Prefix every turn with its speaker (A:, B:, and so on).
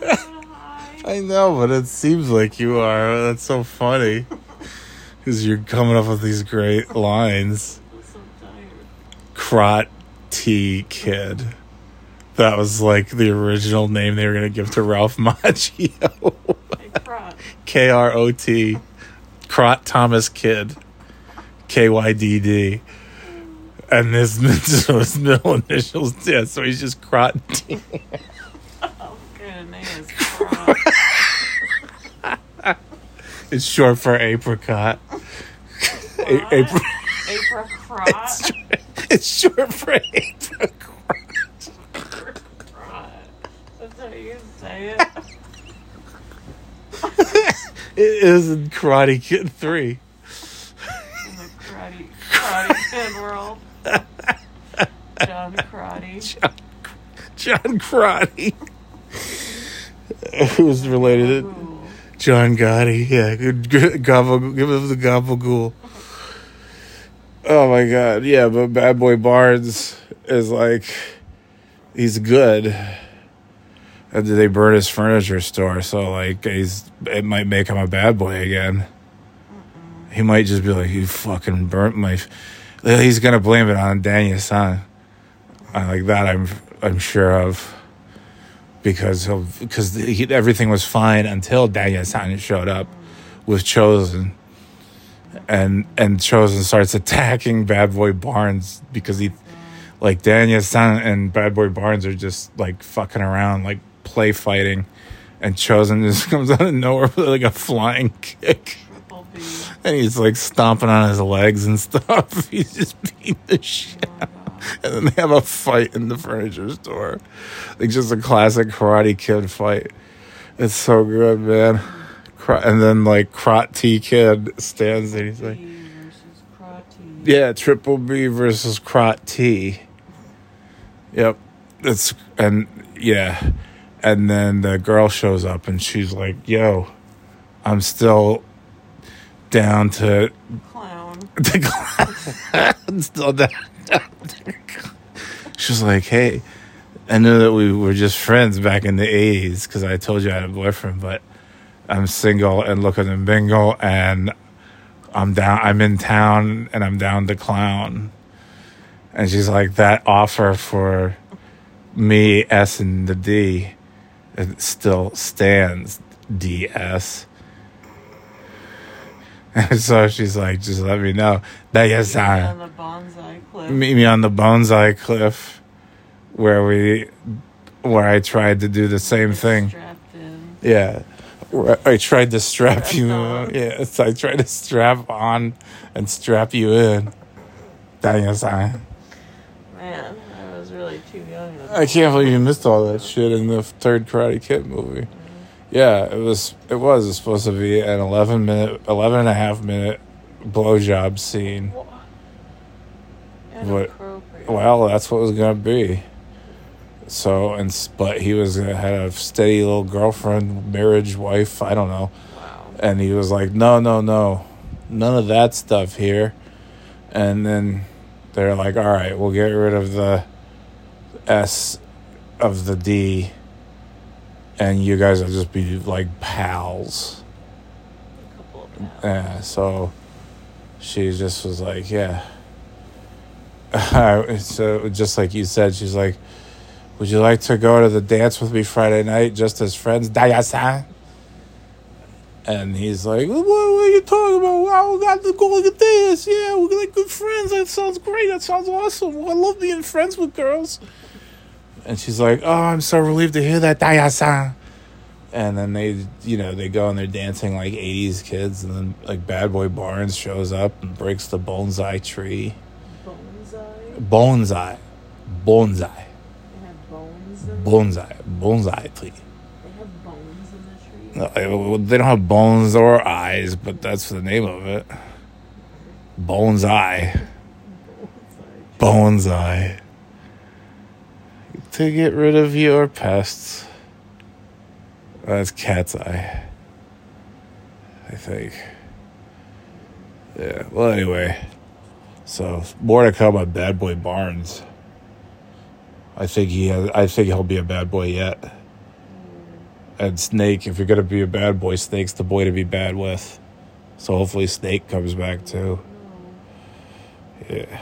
A: not even high.
B: I know, but it seems like you are. That's so funny. Because you're coming up with these great lines.
A: I'm so tired.
B: Crot T Kid. That was like the original name they were going to give to Ralph Macchio. K R O T. Crot Thomas Kid. K Y D D. And this, this was middle initials. Yeah, so he's just Crot T.
A: Good name is crot.
B: It's short for apricot. A-
A: What? Apricot.
B: it's, it's short for apricot.
A: That's how you say it.
B: It is in Karate Kid 3.
A: In the karate, karate kid world. John Karate.
B: John Karate. Who's related John Gotti. Yeah, good, gobble, give him the gabagool. Oh my god, yeah, but Bad Boy Barnes is like, he's good. And they burn his furniture store, so like he's it might make him a bad boy again. He might just be like, "You fucking burnt my." f-" He's gonna blame it on Daniel San. Like that. I'm I'm sure of because he'll because he, everything was fine until Daniel San showed up with Chozen, and and Chozen starts attacking Bad Boy Barnes because he like Daniel San and Bad Boy Barnes are just like fucking around, like play fighting, and Chozen just comes out of nowhere with like a flying kick. And he's like stomping on his legs and stuff. He's just beating the shit.
A: God.
B: And then they have a fight in the furniture store. Like just a classic Karate Kid fight. It's so good, man. And then like T Kid stands there. He's like,
A: B versus Crotty.
B: yeah, Triple B versus Crot T. Yep. It's and yeah. And then the girl shows up and she's like, yo, I'm still down to
A: Clown.
B: the clown. She was like, "Hey, I know that we were just friends back in the '80s because I told you I had a boyfriend, but I'm single and looking to mingle, and I'm down. I'm in town, and I'm down to clown." And she's like, "That offer for me, S and the D, it still stands, DS." And so she's like, just let me know. That yes,
A: On
B: I
A: the bonsai cliff.
B: meet me on the bonsai cliff where we where I tried to do the same thing. Yeah. I tried to strap
A: Strap
B: you
A: on.
B: Yes, I tried to strap on and strap you in. That yes, I
A: Man, I was really too young.
B: I can't believe you missed all that shit in the third Karate Kid movie. Yeah, it was it was supposed to be an 11 minute 11 and a half minute blowjob scene. What- Well, that's what it was gonna be. So and but he was gonna have a steady little girlfriend, marriage, wife. I don't know.
A: Wow.
B: And he was like, "No, no, no, none of that stuff here." And then they're like, "All right, we'll get rid of the S of the D, and you guys will just be like pals."
A: A couple of pounds.
B: Yeah, so she just was like, yeah. so just like you said, she's like, would you like to go to the dance with me Friday night just as friends? Daya-san? And he's like, what, are you talking about? I got to go look at this. Yeah, we're like good friends. That sounds great. That sounds awesome. I love being friends with girls. And she's like, oh, I'm so relieved to hear that, Daya-san. And then they you know they go and they're dancing like 80s kids and then like bad boy barnes shows up and breaks the bonsai tree.
A: Bonsai?
B: bonsai. Bonsai.
A: They have bones in
B: bonsai. Bonsai tree.
A: They have bones in the tree?
B: They don't have bones or eyes but that's the name of it. Bonsai.
A: Bonsai.
B: bonsai to get rid of your pests oh, that's cat's eye i think yeah well anyway so more to come on bad boy barnes i think he has i think he'll be a bad boy yet And Snake, if you're gonna be a bad boy, Snake's the boy to be bad with. So hopefully Snake comes back too. Yeah.